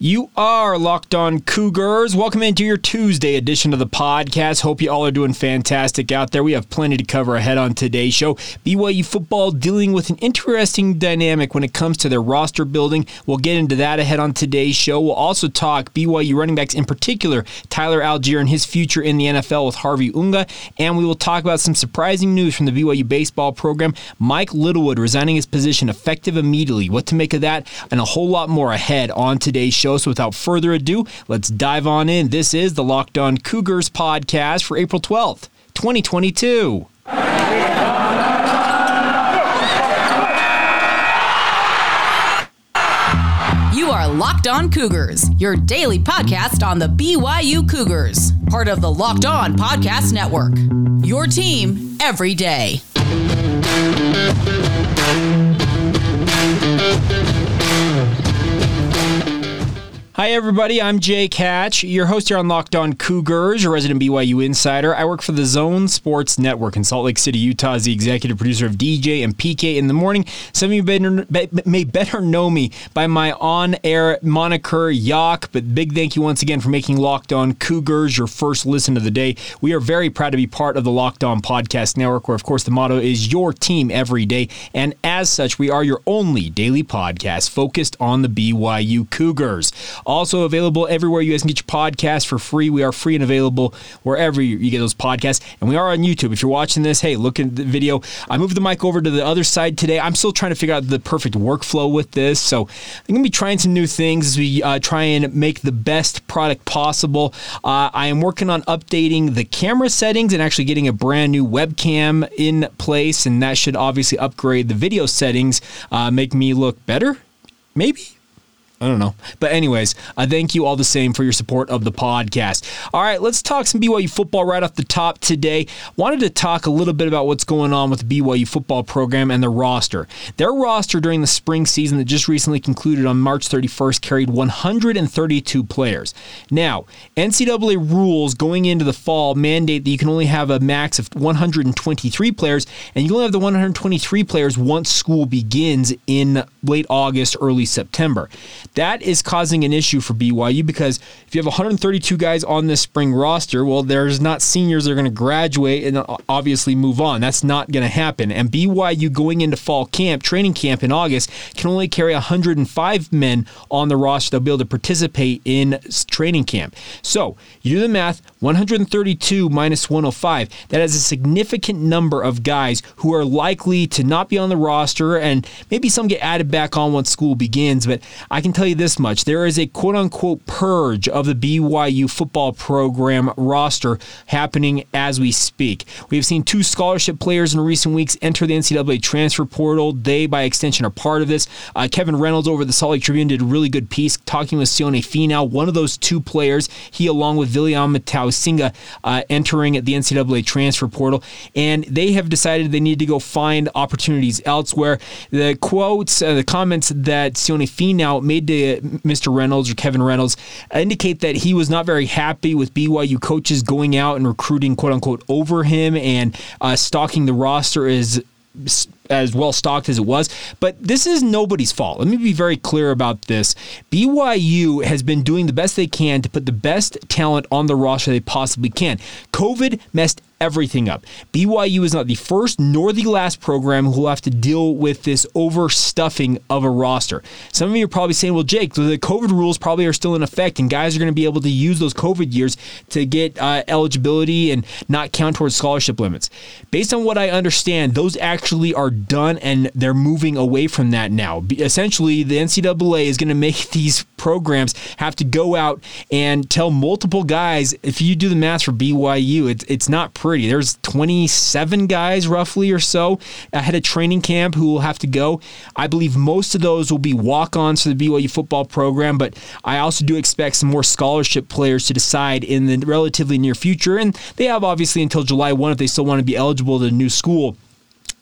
You are locked on Cougars. Welcome into your Tuesday edition of the podcast. Hope you all are doing fantastic out there. We have plenty to cover ahead on today's show. BYU football dealing with an interesting dynamic when it comes to their roster building. We'll get into that ahead on today's show. We'll also talk BYU running backs, in particular, Tyler Allgeier and his future in the NFL with Harvey Unga. And we will talk about some surprising news from the BYU baseball program. Mike Littlewood resigning his position effective immediately. What to make of that, and a whole lot more ahead on today's show. So without further ado, let's dive on in. This is the Locked On Cougars podcast for April 12th, 2022. You are Locked On Cougars, your daily podcast on the BYU Cougars, part of the Locked On Podcast Network. Your team every day. Hi, everybody. I'm Jake Hatch, your host here on Locked On Cougars, your resident BYU insider. I work for the Zone Sports Network in Salt Lake City, Utah, as the executive producer of DJ and PK in the morning. Some of you better, may better know me by my on air moniker, Yak, but big thank you once again for making Locked On Cougars your first listen of the day. We are very proud to be part of the Locked On Podcast Network, where, of course, the motto is your team every day. And as such, we are your only daily podcast focused on the BYU Cougars. Also available everywhere you guys can get your podcast for free. We are free and available wherever you get those podcasts. And we are on YouTube. If you're watching this, hey, look at the video. I moved the mic over to the other side today. I'm still trying to figure out the perfect workflow with this. So I'm going to be trying some new things as we uh, try and make the best product possible. Uh, I am working on updating the camera settings and actually getting a brand new webcam in place. And that should obviously upgrade the video settings, uh, make me look better. Maybe I don't know. But, anyways, I thank you all the same for your support of the podcast. All right, let's talk some BYU football right off the top today. Wanted to talk a little bit about what's going on with the BYU football program and their roster. Their roster during the spring season that just recently concluded on March 31st carried 132 players. Now, NCAA rules going into the fall mandate that you can only have a max of 123 players, and you only have the 123 players once school begins in late August, early September. That is causing an issue for BYU because if you have 132 guys on this spring roster, well, there's not seniors that are going to graduate and uh, obviously move on. That's not going to happen. And BYU going into fall camp, training camp in August, can only carry 105 men on the roster that'll be able to participate in training camp. So you do the math 132 minus 105. That is a significant number of guys who are likely to not be on the roster, and maybe some get added back on once school begins. But I can tell you this much there is a quote unquote purge of the BYU football program roster happening as we speak. We have seen two scholarship players in recent weeks enter the NCAA transfer portal. They, by extension, are part of this. Uh, Kevin Reynolds over the Salt Lake Tribune did a really good piece talking with Sione Finau, one of those two players. He, along with Viliame Tausinga, uh, entering the NCAA transfer portal. And they have decided they need to go find opportunities elsewhere. The quotes, uh, the comments that Sione Finau made to Mr. Reynolds or Kevin Reynolds indicate that he was not very happy with BYU coaches going out and recruiting quote unquote over him and uh, stalking the roster as as well stocked as it was. But this is nobody's fault. Let me be very clear about this. BYU has been doing the best they can to put the best talent on the roster they possibly can. COVID messed everything up. BYU is not the first nor the last program who will have to deal with this overstuffing of a roster. Some of you are probably saying, well, Jake, the COVID rules probably are still in effect, and guys are going to be able to use those COVID years to get uh, eligibility and not count towards scholarship limits. Based on what I understand, those actually are done and they're moving away from that now. Essentially, the NCAA is going to make these programs have to go out and tell multiple guys, if you do the math for BYU, it's, it's not pretty. There's 27 guys roughly or so ahead of training camp who will have to go. I believe most of those will be walk ons for the BYU football program, but I also do expect some more scholarship players to decide in the relatively near future. And they have obviously until July 1 if they still want to be eligible to the new school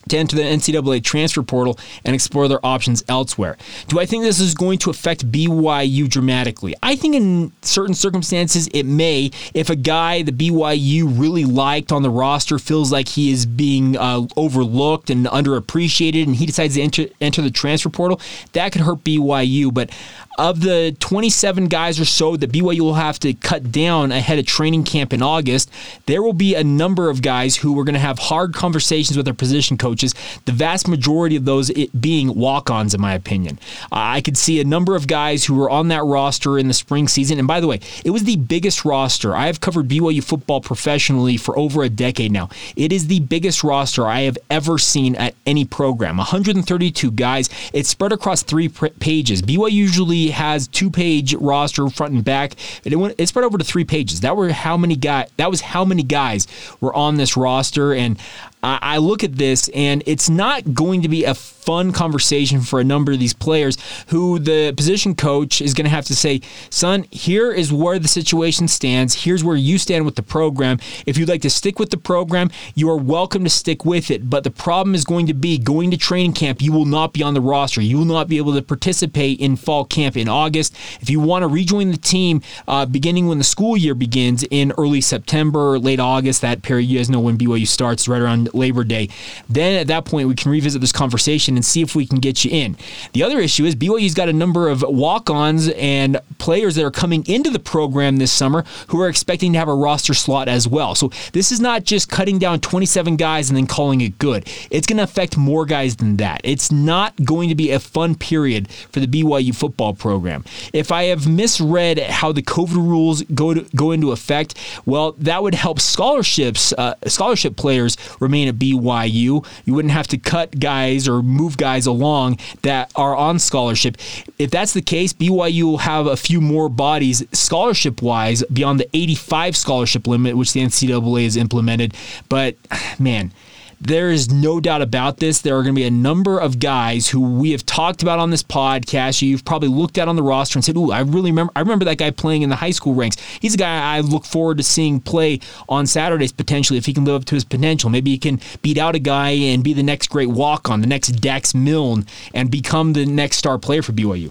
to enter the NCAA transfer portal and explore their options elsewhere. Do I think this is going to affect BYU dramatically? I think in certain circumstances it may. If a guy the BYU really liked on the roster feels like he is being uh, overlooked and underappreciated and he decides to enter, enter the transfer portal, that could hurt BYU. But of the 27 guys or so that BYU will have to cut down ahead of training camp in August, there will be a number of guys who are going to have hard conversations with their position coaches. The vast majority of those being walk-ons, in my opinion. I could see a number of guys who were on that roster in the spring season. And by the way, it was the biggest roster. I have covered BYU football professionally for over a decade now. It is the biggest roster I have ever seen at any program. 132 guys. It's spread across three pages. BYU usually has two-page roster front and back. It, went, it spread over to three pages. That were how many guys. That was how many guys were on this roster, and I look at this and it's not going to be a fun conversation for a number of these players who the position coach is going to have to say, son, here is where the situation stands. Here's where you stand with the program. If you'd like to stick with the program, you are welcome to stick with it. But the problem is going to be going to training camp, you will not be on the roster. You will not be able to participate in fall camp in August. If you want to rejoin the team uh, beginning when the school year begins in early September, late August, that period, you guys know when BYU starts, right around Labor Day, then at that point we can revisit this conversation and see if we can get you in. The other issue is BYU's got a number of walk ons and players that are coming into the program this summer who are expecting to have a roster slot as well. So this is not just cutting down 27 guys and then calling it good. It's going to affect more guys than that. It's not going to be a fun period for the BYU football program. If I have misread how the COVID rules go to, go into effect, well, that would help scholarships, uh, scholarship players remain at BYU. You wouldn't have to cut guys or move move guys along that are on scholarship. If that's the case, BYU will have a few more bodies scholarship wise beyond the 85 scholarship limit, which the NCAA has implemented. But man, there is no doubt about this. There are going to be a number of guys who we have talked about on this podcast. You've probably looked at on the roster and said, "Ooh, I really remember. I remember that guy playing in the high school ranks. He's a guy I look forward to seeing play on Saturdays potentially if he can live up to his potential. Maybe he can beat out a guy and be the next great walk on, the next Dax Milne, and become the next star player for BYU."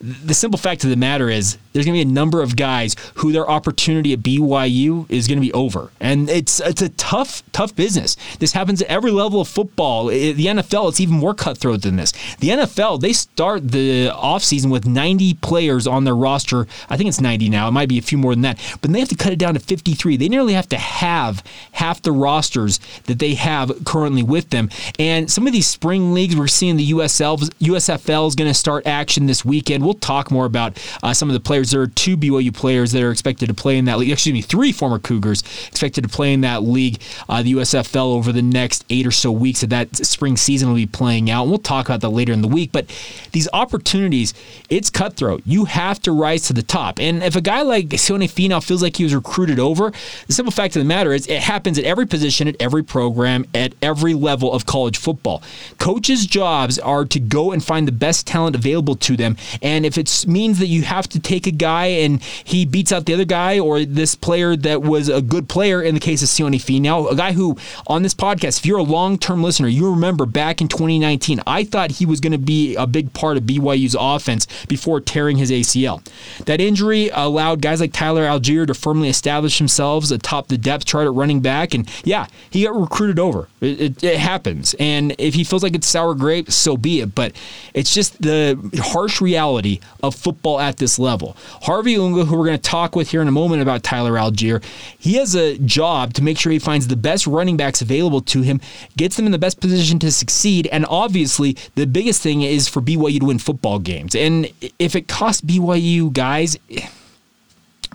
The simple fact of the matter is there's going to be a number of guys who their opportunity at BYU is going to be over. And it's it's a tough tough business. This happens at every level of football. The NFL it's even more cutthroat than this. The NFL they start the offseason with 90 players on their roster. I think it's 90 now. It might be a few more than that. But they have to cut it down to 53. They nearly have to have half the rosters that they have currently with them. And some of these spring leagues we're seeing the USL USFL is going to start action this weekend we'll talk more about uh, some of the players. There are two BYU players that are expected to play in that league. Excuse me, three former Cougars expected to play in that league, uh, the USFL, over the next eight or so weeks of that spring season will be playing out. And we'll talk about that later in the week. But these opportunities, it's cutthroat. You have to rise to the top. And if a guy like Sione Finau feels like he was recruited over, the simple fact of the matter is it happens at every position, at every program, at every level of college football. Coaches' jobs are to go and find the best talent available to them and and if it means that you have to take a guy and he beats out the other guy, or this player that was a good player in the case of Sione now a guy who on this podcast, if you're a long term listener, you remember back in 2019, I thought he was going to be a big part of BYU's offense before tearing his ACL. That injury allowed guys like Tyler Allgeier to firmly establish themselves atop the depth chart at running back. And yeah, he got recruited over. It, it, it happens. And if he feels like it's sour grapes, so be it. But it's just the harsh reality of football at this level. Harvey Unga, who we're going to talk with here in a moment about Tyler Allgeier, he has a job to make sure he finds the best running backs available to him, gets them in the best position to succeed, and obviously the biggest thing is for BYU to win football games. And if it costs BYU guys,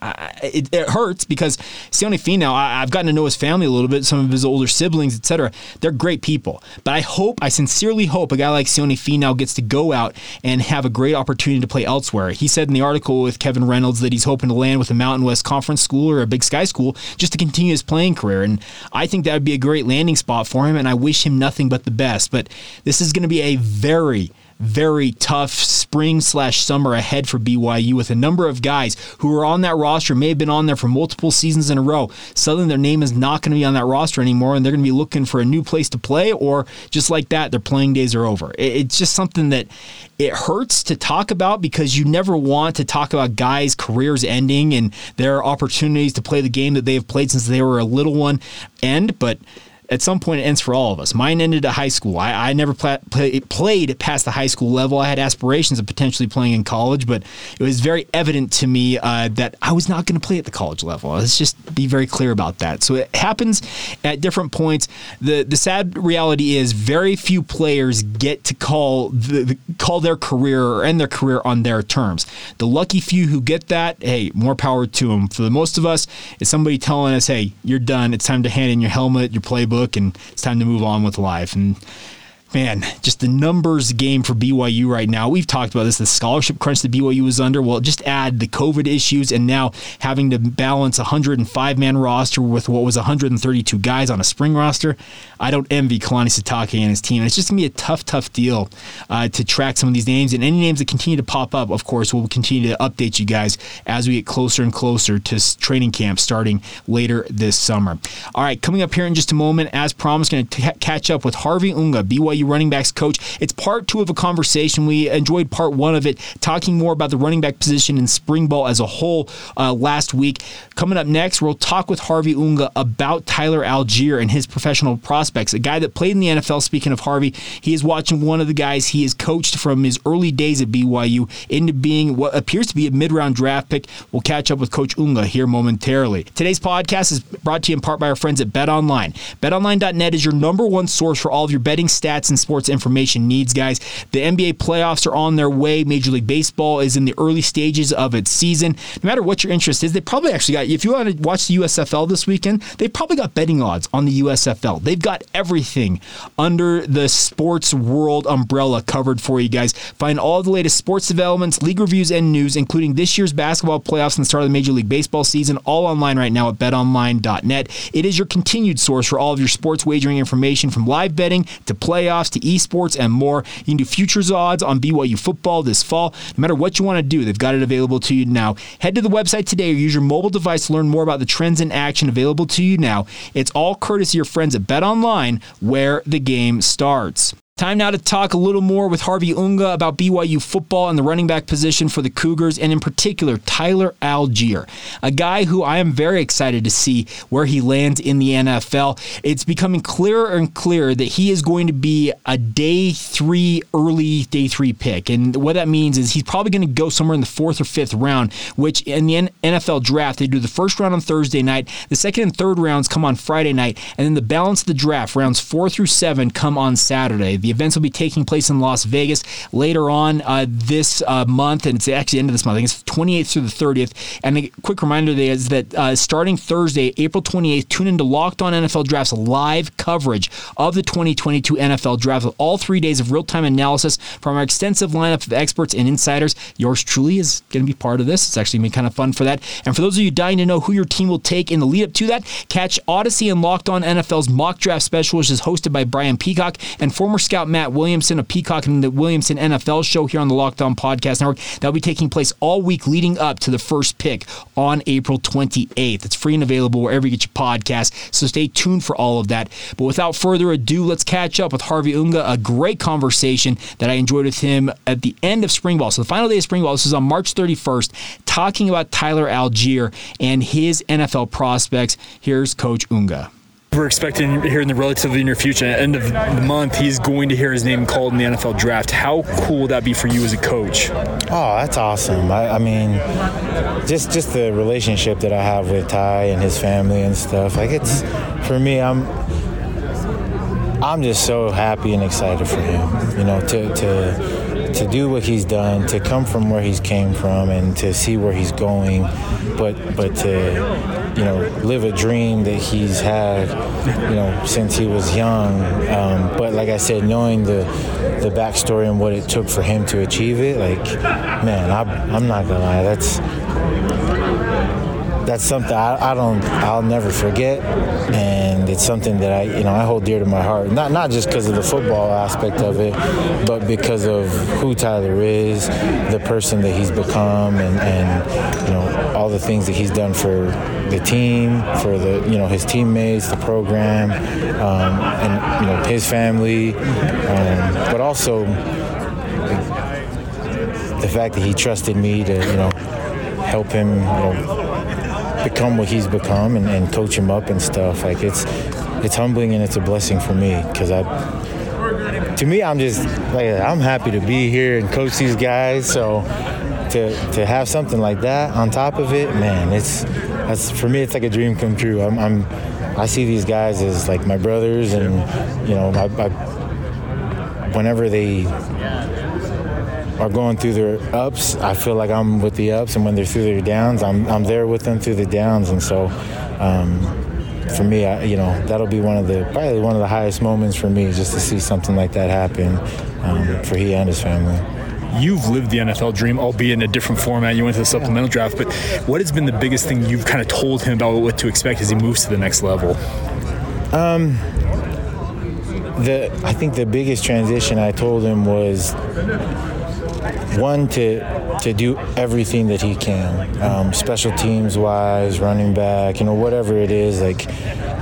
it, it, hurts because Sione Finau, I, have gotten to know his family a little bit, some of his older siblings, etc. They're great people. But I hope, I sincerely hope a guy like Sione Finau gets to go out and have a great opportunity to play elsewhere. He said in the article with Kevin Reynolds that he's hoping to land with a Mountain West Conference school or a Big Sky school just to continue his playing career. And I think that would be a great landing spot for him, and I wish him nothing but the best. But this is going to be a very, very tough spring slash summer ahead for BYU with a number of guys who are on that roster, may have been on there for multiple seasons in a row. Suddenly their name is not going to be on that roster anymore and they're going to be looking for a new place to play or just like that, their playing days are over. It's just something that it hurts to talk about because you never want to talk about guys' careers ending and their opportunities to play the game that they have played since they were a little one end, but at some point it ends for all of us. Mine ended at high school. I, I never play, play, played past the high school level. I had aspirations of potentially playing in college, but it was very evident to me uh, that I was not going to play at the college level. Let's just be very clear about that. So it happens at different points. The the sad reality is very few players get to call the, the call their career or end their career on their terms. The lucky few who get that, hey, more power to them. For the most of us, it's somebody telling us, hey, you're done. It's time to hand in your helmet, your playbook, and it's time to move on with life. And man, just the numbers game for BYU right now. We've talked about this, the scholarship crunch that BYU was under. Well, just add the COVID issues and now having to balance a 105 man roster with what was 132 guys on a spring roster. I don't envy Kalani Sitake and his team. It's just going to be a tough, tough deal uh, to track some of these names. And any names that continue to pop up, of course, we'll continue to update you guys as we get closer and closer to training camp starting later this summer. All right, coming up here in just a moment, as promised, going to catch up with Harvey Unga, BYU running backs coach. It's part two of a conversation. We enjoyed part one of it, talking more about the running back position in spring ball as a whole uh, last week. Coming up next, we'll talk with Harvey Unga about Tyler Allgeier and his professional prospects. A guy that played in the NFL, speaking of Harvey, he is watching one of the guys he has coached from his early days at BYU into being what appears to be a mid round draft pick. We'll catch up with Coach Unga here momentarily. Today's podcast is brought to you in part by our friends at Bet Online. BetOnline.net is your number one source for all of your betting stats and sports information needs, guys. The NBA playoffs are on their way. Major League Baseball is in the early stages of its season. No matter what your interest is, they probably actually got, if you want to watch the USFL this weekend, they probably got betting odds on the USFL. They've got everything under the sports world umbrella covered for you guys. Find all the latest sports developments, league reviews, and news, including this year's basketball playoffs and the start of the Major League Baseball season, all online right now at betonline.net. It is your continued source for all of your sports wagering information from live betting to playoffs to esports and more. You can do futures odds on BYU football this fall. No matter what you want to do, they've got it available to you now. Head to the website today or use your mobile device to learn more about the trends in action available to you now. It's all courtesy of your friends at Bet Online, where the game starts. Time now to talk a little more with Harvey Unga about BYU football and the running back position for the Cougars, and in particular, Tyler Allgeier, a guy who I am very excited to see where he lands in the NFL. It's becoming clearer and clearer that he is going to be a day three, early day three pick. And what that means is he's probably going to go somewhere in the fourth or fifth round, which in the NFL draft, they do the first round on Thursday night, the second and third rounds come on Friday night, and then the balance of the draft, rounds four through seven, come on Saturday. The events will be taking place in Las Vegas later on uh, this uh, month, and it's actually end of this month. I think it's 28th through the 30th. And a quick reminder there is that uh, starting Thursday, April 28th, tune into Locked On NFL Drafts live coverage of the 2022 NFL Draft with all three days of real time analysis from our extensive lineup of experts and insiders. Yours truly is going to be part of this. It's actually been kind of fun for that. And for those of you dying to know who your team will take in the lead up to that, catch Odyssey and Locked On NFL's mock draft special, which is hosted by Brian Peacock and former scout Matt Williamson of Peacock and the Williamson NFL show here on the Locked On Podcast Network. That'll be taking place all week leading up to the first pick on April 28th. It's free and available wherever you get your podcast, so stay tuned for all of that. But without further ado, let's catch up with Harvey Unga. A great conversation that I enjoyed with him at the end of spring ball. So the final day of spring ball, this was on March 31st, talking about Tyler Allgeier and his NFL prospects. Here's Coach Unga. We're expecting here in the relatively near future, at the end of the month, he's going to hear his name called in the NFL draft. How cool would that be for you as a coach? Oh, that's awesome. I, I mean, just just the relationship that I have with Ty and his family and stuff. Like it's for me, I'm I'm just so happy and excited for him. You know, to to to do what he's done, to come from where he's came from, and to see where he's going, but but to you know live a dream that he's had, you know, since he was young. Um, but like I said, knowing the the backstory and what it took for him to achieve it, like man, I, I'm not gonna lie, that's that's something I, I, don't I'll never forget. And it's something that I you know I hold dear to my heart. Not not just because of the football aspect of it but because of who Tyler is the person that he's become and, and you know all the things that he's done for the team for the you know his teammates the program um, and you know his family um, but also the fact that he trusted me to you know help him you know become what he's become and, and coach him up and stuff. Like it's it's humbling and it's a blessing for me because I to me, I'm just like I'm happy to be here and coach these guys. So to to have something like that on top of it, man, it's that's for me. It's like a dream come true. I'm, I'm I see these guys as like my brothers, and you know, I, I, whenever they are going through their ups, I feel like I'm with the ups, and when they're through their downs, I'm I'm there with them through the downs, and so. Um, for me, I, you know, that'll be one of the probably one of the highest moments for me, just to see something like that happen um, for he and his family. You've lived the NFL dream, albeit in a different format. You went to the supplemental draft, but what has been the biggest thing you've kind of told him about what to expect as he moves to the next level? Um, the I think the biggest transition I told him was one to to do everything that he can, um, special teams wise, running back, you know, whatever it is, like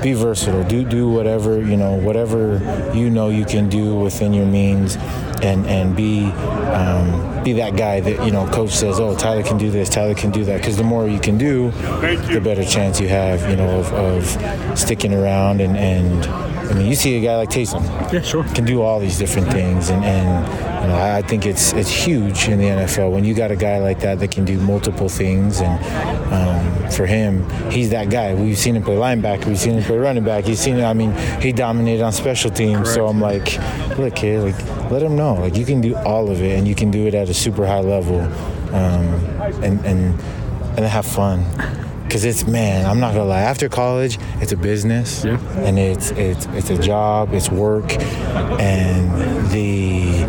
be versatile. Do do whatever you know, whatever you know you can do within your means, and and be um, be that guy that you know coach says, oh Tyler can do this, Tyler can do that. Because the more you can do, the better chance you have, you know, of, of sticking around and and I mean, you see a guy like Taysom. Yeah, sure. Can do all these different things, and, and you know, I, think it's it's huge in the NFL when you got a guy like that that can do multiple things. And um, for him, he's that guy. We've seen him play linebacker. We've seen him play running back. He's seen. It I mean, he dominated on special teams. Correct. So I'm like, look, kid, like let him know, like you can do all of it, and you can do it at a super high level, um, and and and have fun because it's man i'm not gonna lie after college it's a business. Yeah. and it's it's it's a job it's work. And the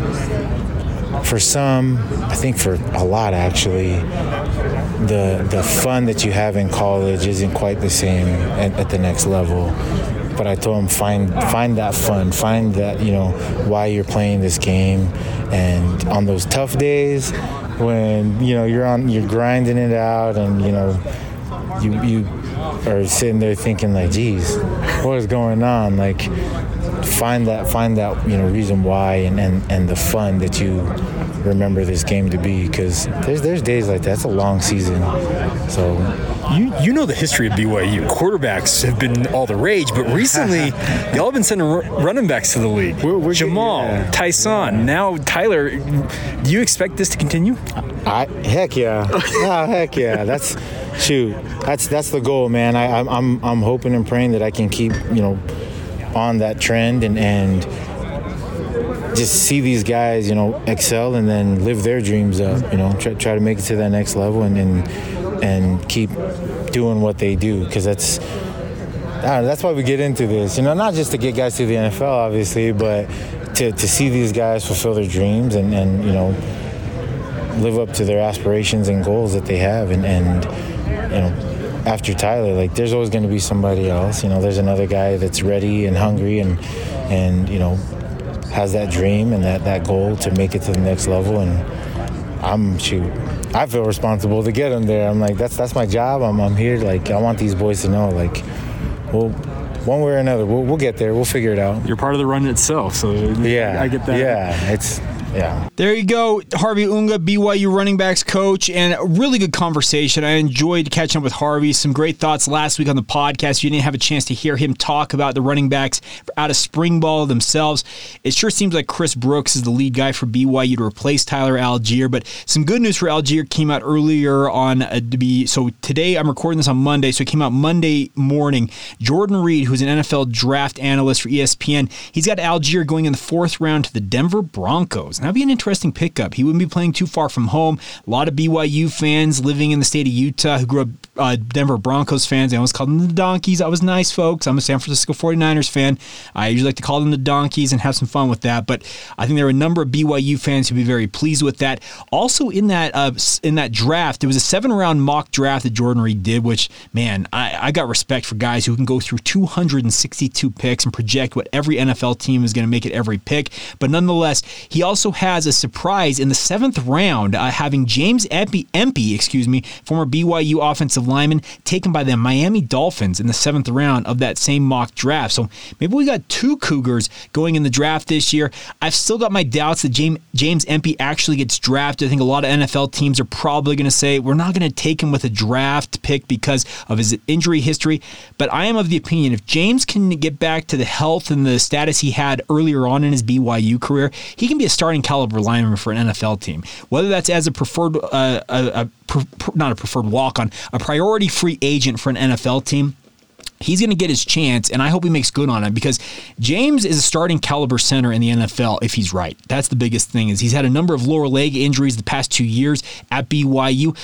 for some i think for a lot actually the the fun that you have in college isn't quite the same at, at the next level. But I told him find find that fun, find that you know why you're playing this game, and on those tough days when you know you're on you're grinding it out and you know you you are sitting there thinking like, geez, what is going on? Like, find that find that you know reason why and and, and the fun that you remember this game to be because there's there's days like that. It's a long season, so. You, you know the history of BYU. Quarterbacks have been all the rage, but recently y'all have been sending running backs to the league. We're, we're Jamaal, yeah. Ty'Son, now Tyler. Do you expect this to continue? I heck yeah, oh, heck yeah. That's shoot, that's that's the goal, man. I, am I'm I'm hoping and praying that I can keep you know on that trend and and just see these guys, you know, excel and then live their dreams up. You know, try, try to make it to that next level and and, and keep doing what they do because that's. Know, that's why we get into this, you know, not just to get guys to the NFL, obviously, but to, to see these guys fulfill their dreams and, and you know live up to their aspirations and goals that they have and, and you know, after Tyler, like there's always going to be somebody else. You know, there's another guy that's ready and hungry and and you know has that dream and that that goal to make it to the next level. And I'm shoot, I feel responsible to get him there. I'm like that's that's my job. I'm I'm here. Like I want these boys to know like, well, one way or another, we'll, we'll get there. We'll figure it out. You're part of the run itself, so yeah, I get that. Yeah, it's yeah. There you go. Harvey Unga, BYU running backs coach, and a really good conversation. I enjoyed catching up with Harvey. Some great thoughts last week on the podcast. You didn't have a chance to hear him talk about the running backs out of spring ball themselves. It sure seems like Chris Brooks is the lead guy for BYU to replace Tyler Allgeier, but some good news for Allgeier came out earlier on uh, to be so today I'm recording this on Monday, so it came out Monday morning. Jordan Reid, who's an NFL draft analyst for ESPN, he's got Allgeier going in the fourth round to the Denver Broncos. That'd be an interesting pickup. He wouldn't be playing too far from home. A lot of BYU fans living in the state of Utah who grew up uh, Denver Broncos fans. They always called them the Donkeys. I was nice, folks. I'm a San Francisco 49ers fan. I usually like to call them the Donkeys and have some fun with that. But I think there are a number of BYU fans who'd be very pleased with that. Also, in that uh, in that draft, there was a seven round mock draft that Jordan Reid did, which man, I, I got respect for guys who can go through 262 picks and project what every NFL team is going to make at every pick. But nonetheless, he also has a surprise in the seventh round, uh, having James Empey, Empey, excuse me, former BYU offensive lineman, taken by the Miami Dolphins in the seventh round of that same mock draft. So maybe we got two Cougars going in the draft this year. I've still got my doubts that James James Empey actually gets drafted. I think a lot of NFL teams are probably going to say we're not going to take him with a draft pick because of his injury history. But I am of the opinion if James can get back to the health and the status he had earlier on in his BYU career, he can be a starting caliber lineman for an NFL team. Whether that's as a preferred, uh, a, a, not a preferred walk on, a priority free agent for an NFL team he's going to get his chance, and I hope he makes good on it because James is a starting caliber center in the NFL if he's right. That's the biggest thing is he's had a number of lower leg injuries the past two years at BYU.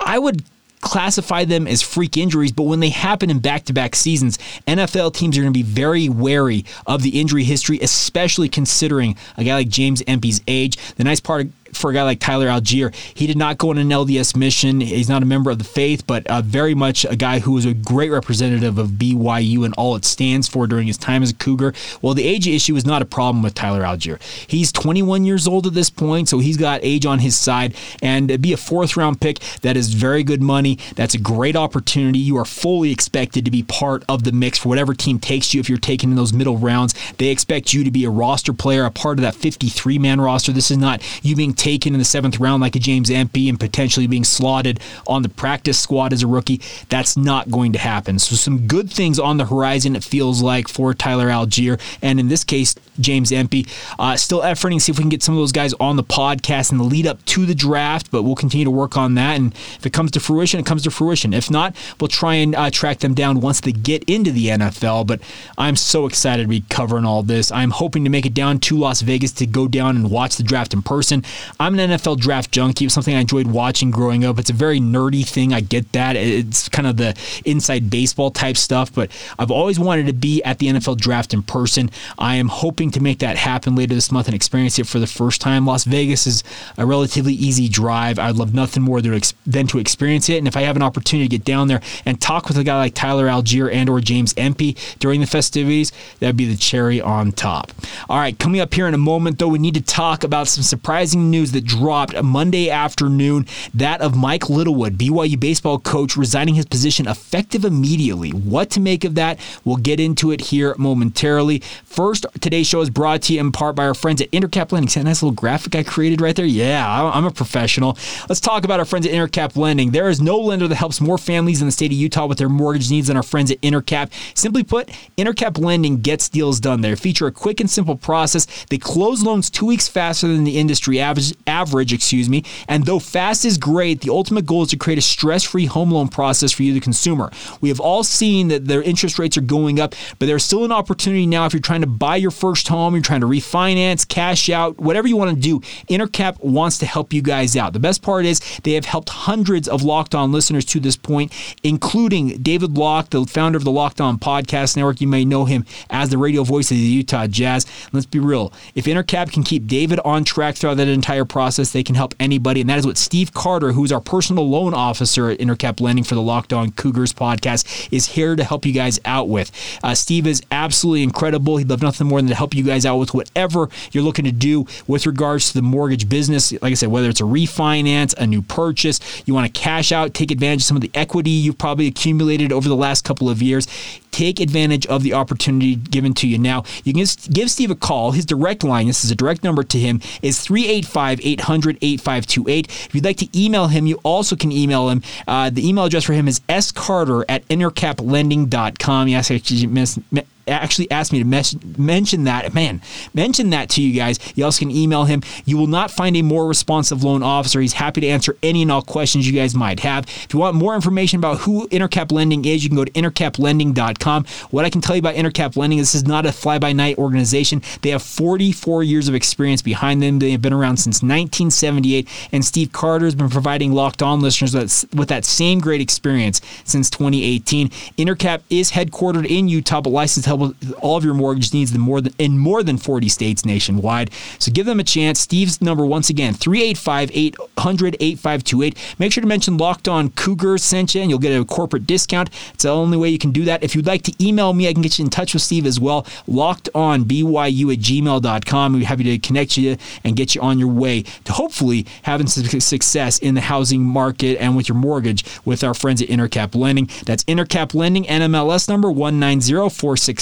I would classify them as freak injuries, but when they happen in back to back seasons, NFL teams are going to be very wary of the injury history, especially considering a guy like James Empey's age. The nice part for a guy like Tyler Allgeier. He did not go on an LDS mission. He's not a member of the faith, but uh, very much a guy who was a great representative of BYU and all it stands for during his time as a Cougar. Well, the age issue is not a problem with Tyler Allgeier. He's 21 years old at this point, so he's got age on his side. And be a fourth round pick, that is very good money. That's a great opportunity. You are fully expected to be part of the mix for whatever team takes you if you're taken in those middle rounds. They expect you to be a roster player, a part of that 53 man roster. This is not you being taken in the seventh round like a James Empey and potentially being slotted on the practice squad as a rookie. That's not going to happen. So some good things on the horizon. It feels like for Tyler Allgeier. and in this case, James Empey. Uh, still efforting to see if we can get some of those guys on the podcast in the lead up to the draft, but we'll continue to work on that. And if it comes to fruition, it comes to fruition. If not, we'll try and uh, track them down once they get into the NFL. But I'm so excited to be covering all this. I'm hoping to make it down to Las Vegas to go down and watch the draft in person. I'm an NFL draft junkie. It's something I enjoyed watching growing up. It's a very nerdy thing. I get that. It's kind of the inside baseball type stuff, but I've always wanted to be at the NFL draft in person. I am hoping to make that happen later this month and experience it for the first time. Las Vegas is a relatively easy drive. I'd love nothing more than to experience it. And if I have an opportunity to get down there and talk with a guy like Tyler Allgeier and or James Empey during the festivities, that'd be the cherry on top. All right, coming up here in a moment, though, we need to talk about some surprising news that dropped Monday afternoon. That of Mike Littlewood, BYU baseball coach, resigning his position effective immediately. What to make of that? We'll get into it here momentarily. First, today's show is brought to you in part by our friends at Intercap Lending. See that nice little graphic I created right there? Yeah, I'm a professional. Let's talk about our friends at Intercap Lending. There is no lender that helps more families in the state of Utah with their mortgage needs than our friends at Intercap. Simply put, Intercap Lending gets deals done. They feature a quick and simple process. They close loans two weeks faster than the industry average, average, excuse me. And though fast is great, the ultimate goal is to create a stress-free home loan process for you, the consumer. We have all seen that their interest rates are going up, but there's still an opportunity now if you're trying to buy your first home, you're trying to refinance, cash out, whatever you want to do. Intercap wants to help you guys out. The best part is they have helped hundreds of Locked On listeners to this point, including David Locke, the founder of the Locked On Podcast Network. You may know him as the radio voice of the Utah Jazz. Let's be real. If Intercap can keep David on track throughout that entire process, they can help anybody. And that is what Steve Carter, who's our personal loan officer at Intercap Lending for the Locked On Cougars podcast, is here to help you guys out with. Uh, Steve is absolutely incredible. He'd love nothing more than to help you guys out with whatever you're looking to do with regards to the mortgage business. Like I said, whether it's a refinance, a new purchase, you want to cash out, take advantage of some of the equity you've probably accumulated over the last couple of years. Take advantage of the opportunity given to you now. You can give Steve a call. His direct line, this is a direct number to him, is 385 800 8528. If you'd like to email him, you also can email him. Uh, the email address for him is scarter at intercaplending.com. Yes, I miss actually asked me to mes- mention that. Man, mention that to you guys. You also can email him. You will not find a more responsive loan officer. He's happy to answer any and all questions you guys might have. If you want more information about who Intercap Lending is, you can go to intercaplending.com. What I can tell you about Intercap Lending, is this is not a fly by night organization. They have 44 years of experience behind them. They have been around since 1978, and Steve Carter has been providing locked on listeners with, that same great experience since 2018. Intercap is headquartered in Utah, but licensed to help all of your mortgage needs in more than in more than 40 states nationwide. So give them a chance. Steve's number once again 385 800 8528. Make sure to mention Locked On Cougar sent you, and you'll get a corporate discount. It's the only way you can do that. If you'd like to email me, I can get you in touch with Steve as well. Locked on BYU at gmail.com. We're happy to connect you and get you on your way to hopefully having some success in the housing market and with your mortgage with our friends at Intercap Lending. That's Intercap Lending, NMLS number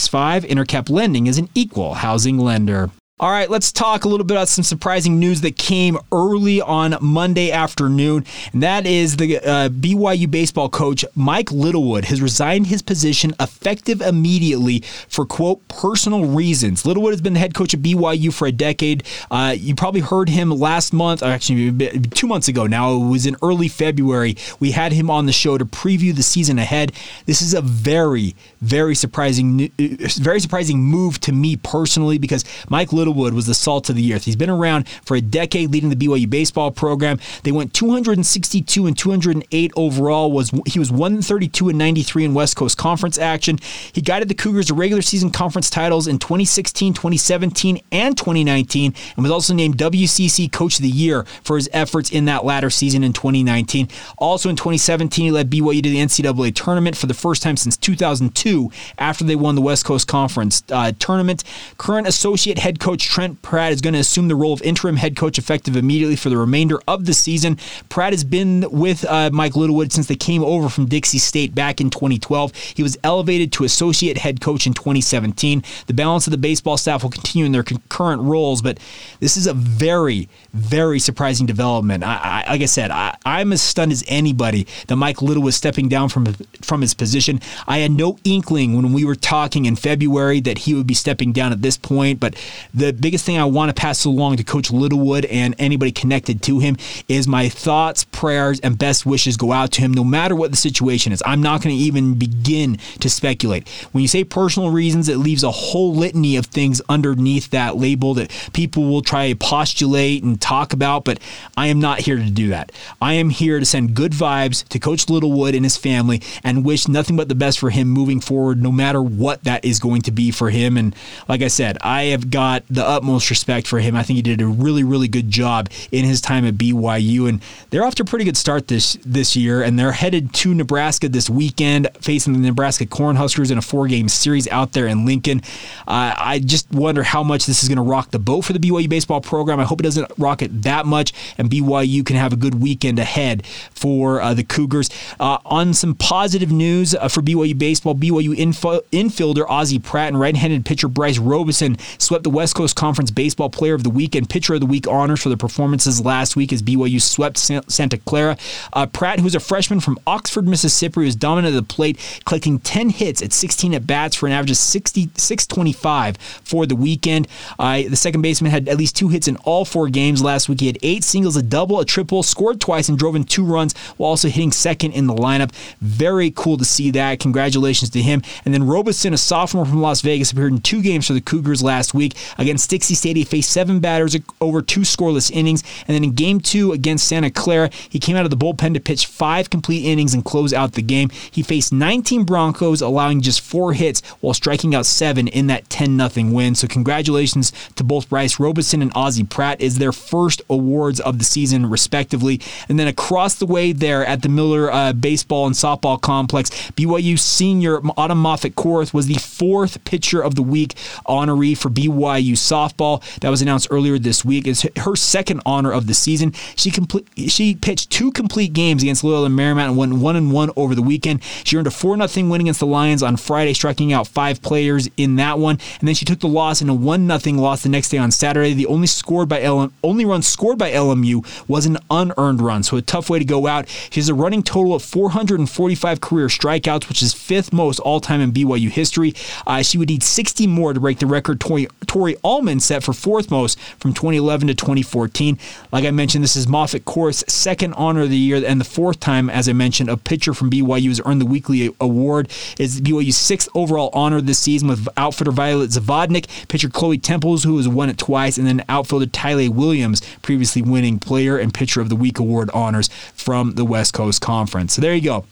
190465. Intercap Lending is an equal housing lender. All right, let's talk a little bit about some surprising news that came early on Monday afternoon, and that is the uh, BYU baseball coach Mike Littlewood has resigned his position effective immediately for quote personal reasons. Littlewood has been the head coach of BYU for a decade. Uh, you probably heard him last month, actually two months ago. Now it was in early February. We had him on the show to preview the season ahead. This is a very, very surprising, uh, very surprising move to me personally because Mike Littlewood Littlewood was the salt of the earth. He's been around for a decade leading the BYU baseball program. They went 262 and 208 overall. Was He was 132 and 93 in West Coast Conference action. He guided the Cougars to regular season conference titles in 2016, 2017, and 2019, and was also named WCC Coach of the Year for his efforts in that latter season in 2019. Also in 2017, he led BYU to the NCAA tournament for the first time since 2002 after they won the West Coast Conference uh, tournament. Current associate head coach coach Trent Pratt is going to assume the role of interim head coach effective immediately for the remainder of the season. Pratt has been with uh, Mike Littlewood since they came over from Dixie State back in 2012. He was elevated to associate head coach in 2017. The balance of the baseball staff will continue in their concurrent roles, but this is a very, very surprising development. I, I, like I said, I, am as stunned as anybody that Mike Little was stepping down from from his position. I had no inkling when we were talking in February that he would be stepping down at this point, but the the biggest thing I want to pass along to Coach Littlewood and anybody connected to him is my thoughts, prayers, and best wishes go out to him no matter what the situation is. I'm not going to even begin to speculate. When you say personal reasons, it leaves a whole litany of things underneath that label that people will try to postulate and talk about, but I am not here to do that. I am here to send good vibes to Coach Littlewood and his family and wish nothing but the best for him moving forward, no matter what that is going to be for him. And like I said, I have got the utmost respect for him. I think he did a really, really good job in his time at BYU, and they're off to a pretty good start this this year. And they're headed to Nebraska this weekend, facing the Nebraska Cornhuskers in a four-game series out there in Lincoln. Uh, I just wonder how much this is going to rock the boat for the BYU baseball program. I hope it doesn't rock it that much, and BYU can have a good weekend ahead for uh, the Cougars. Uh, on some positive news uh, for BYU baseball, BYU info, infielder Ozzie Pratt and right-handed pitcher Bryce Robeson swept the West Coast Coast Conference Baseball Player of the Week and Pitcher of the Week honors for the performances last week as BYU swept Santa Clara. Uh, Pratt, who's a freshman from Oxford, Mississippi, was dominant at the plate, collecting 10 hits at 16 at bats for an average of 60, 625 for the weekend. Uh, the second baseman had at least two hits in all four games last week. He had eight singles, a double, a triple, scored twice, and drove in two runs while also hitting second in the lineup. Very cool to see that. Congratulations to him. And then Robeson, a sophomore from Las Vegas, appeared in two games for the Cougars last week against Against Dixie State, he faced seven batters over two scoreless innings. And then in game two against Santa Clara, he came out of the bullpen to pitch five complete innings and close out the game. He faced 19 Broncos, allowing just four hits while striking out seven in that 10 0 win. So congratulations to both Bryce Robeson and Ozzie Pratt is their first awards of the season, respectively. And then across the way there at the Miller uh, Baseball and Softball Complex, BYU senior Autumn Moffett Korth was the fourth pitcher of the week honoree for BYU softball that was announced earlier this week. is her second honor of the season. She complete, she pitched two complete games against Loyola Marymount and won one and one over the weekend. She earned a four 0 win against the Lions on Friday, striking out five players in that one, and then she took the loss in a one 0 loss the next day on Saturday. The only scored by LM, only run scored by LMU was an unearned run, so a tough way to go out. She has a running total of 445 career strikeouts, which is fifth most all time in BYU history. Uh, she would need 60 more to break the record Tori, Tori Allman set for fourth most from 2011 to 2014. Like I mentioned, this is Moffitt Korth's second honor of the year and the fourth time, as I mentioned, a pitcher from BYU has earned the weekly award. Is BYU's sixth overall honor this season with outfitter Violet Zavodnik, pitcher Chloe Temples, who has won it twice, and then outfielder Tyler Williams, previously winning player and pitcher of the week award honors from the West Coast Conference. So there you go.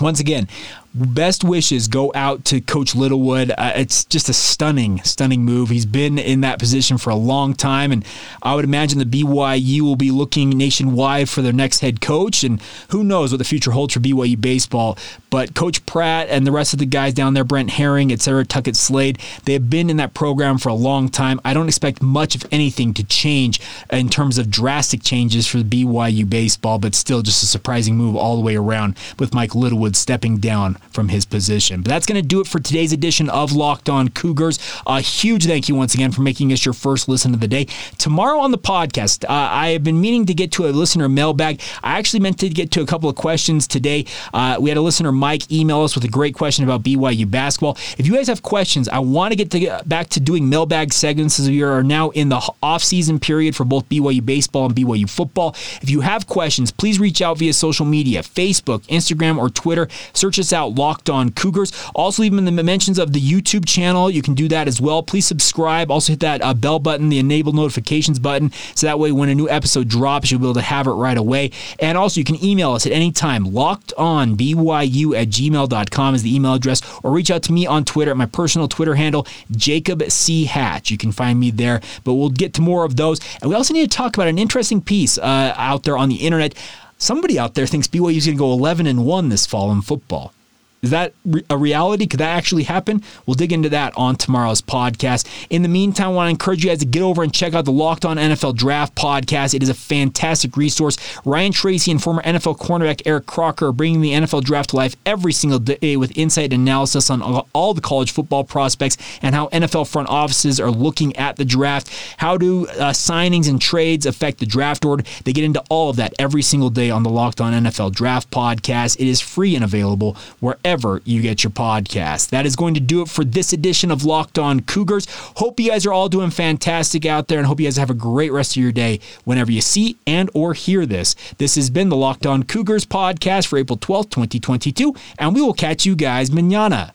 Once again, best wishes go out to Coach Littlewood. Uh, it's just a stunning, stunning move. He's been in that position for a long time, and I would imagine the BYU will be looking nationwide for their next head coach. And who knows what the future holds for BYU baseball. But Coach Pratt and the rest of the guys down there, Brent Herring, et cetera, Tuckett Slade, they have been in that program for a long time. I don't expect much of anything to change in terms of drastic changes for BYU baseball, but still just a surprising move all the way around with Mike Littlewood stepping down from his position. But that's going to do it for today's edition of Locked On Cougars. A huge thank you once again for making us your first listen of the day. Tomorrow on the podcast, uh, I have been meaning to get to a listener mailbag. I actually meant to get to a couple of questions today. Uh, we had a listener, Mike, email us with a great question about BYU basketball. If you guys have questions, I want to get to, back to doing mailbag segments as we are now in the off-season period for both BYU baseball and BYU football. If you have questions, please reach out via social media, Facebook, Instagram, or Twitter. Search us out, Locked On Cougars. Also, leave them in the mentions of the YouTube channel. You can do that as well. Please subscribe. Also, hit that uh, bell button, the enable notifications button, so that way when a new episode drops, you'll be able to have it right away. And also, you can email us at any time. Locked on BYU at gmail.com is the email address, or reach out to me on Twitter at my personal Twitter handle, Jacob C. Hatch. You can find me there, but we'll get to more of those. And we also need to talk about an interesting piece uh, out there on the internet. Somebody out there thinks BYU is going to go 11 and 1 this fall in football. Is that a reality? Could that actually happen? We'll dig into that on tomorrow's podcast. In the meantime, I want to encourage you guys to get over and check out the Locked On NFL Draft podcast. It is a fantastic resource. Ryan Tracy and former NFL cornerback Eric Crocker are bringing the NFL draft to life every single day with insight and analysis on all the college football prospects and how NFL front offices are looking at the draft. How do uh, signings and trades affect the draft order? They get into all of that every single day on the Locked On NFL Draft podcast. It is free and available wherever wherever you get your podcast. That is going to do it for this edition of Locked On Cougars. Hope you guys are all doing fantastic out there and hope you guys have a great rest of your day whenever you see and or hear this. This has been the Locked On Cougars podcast for April 12th, 2022, and we will catch you guys manana.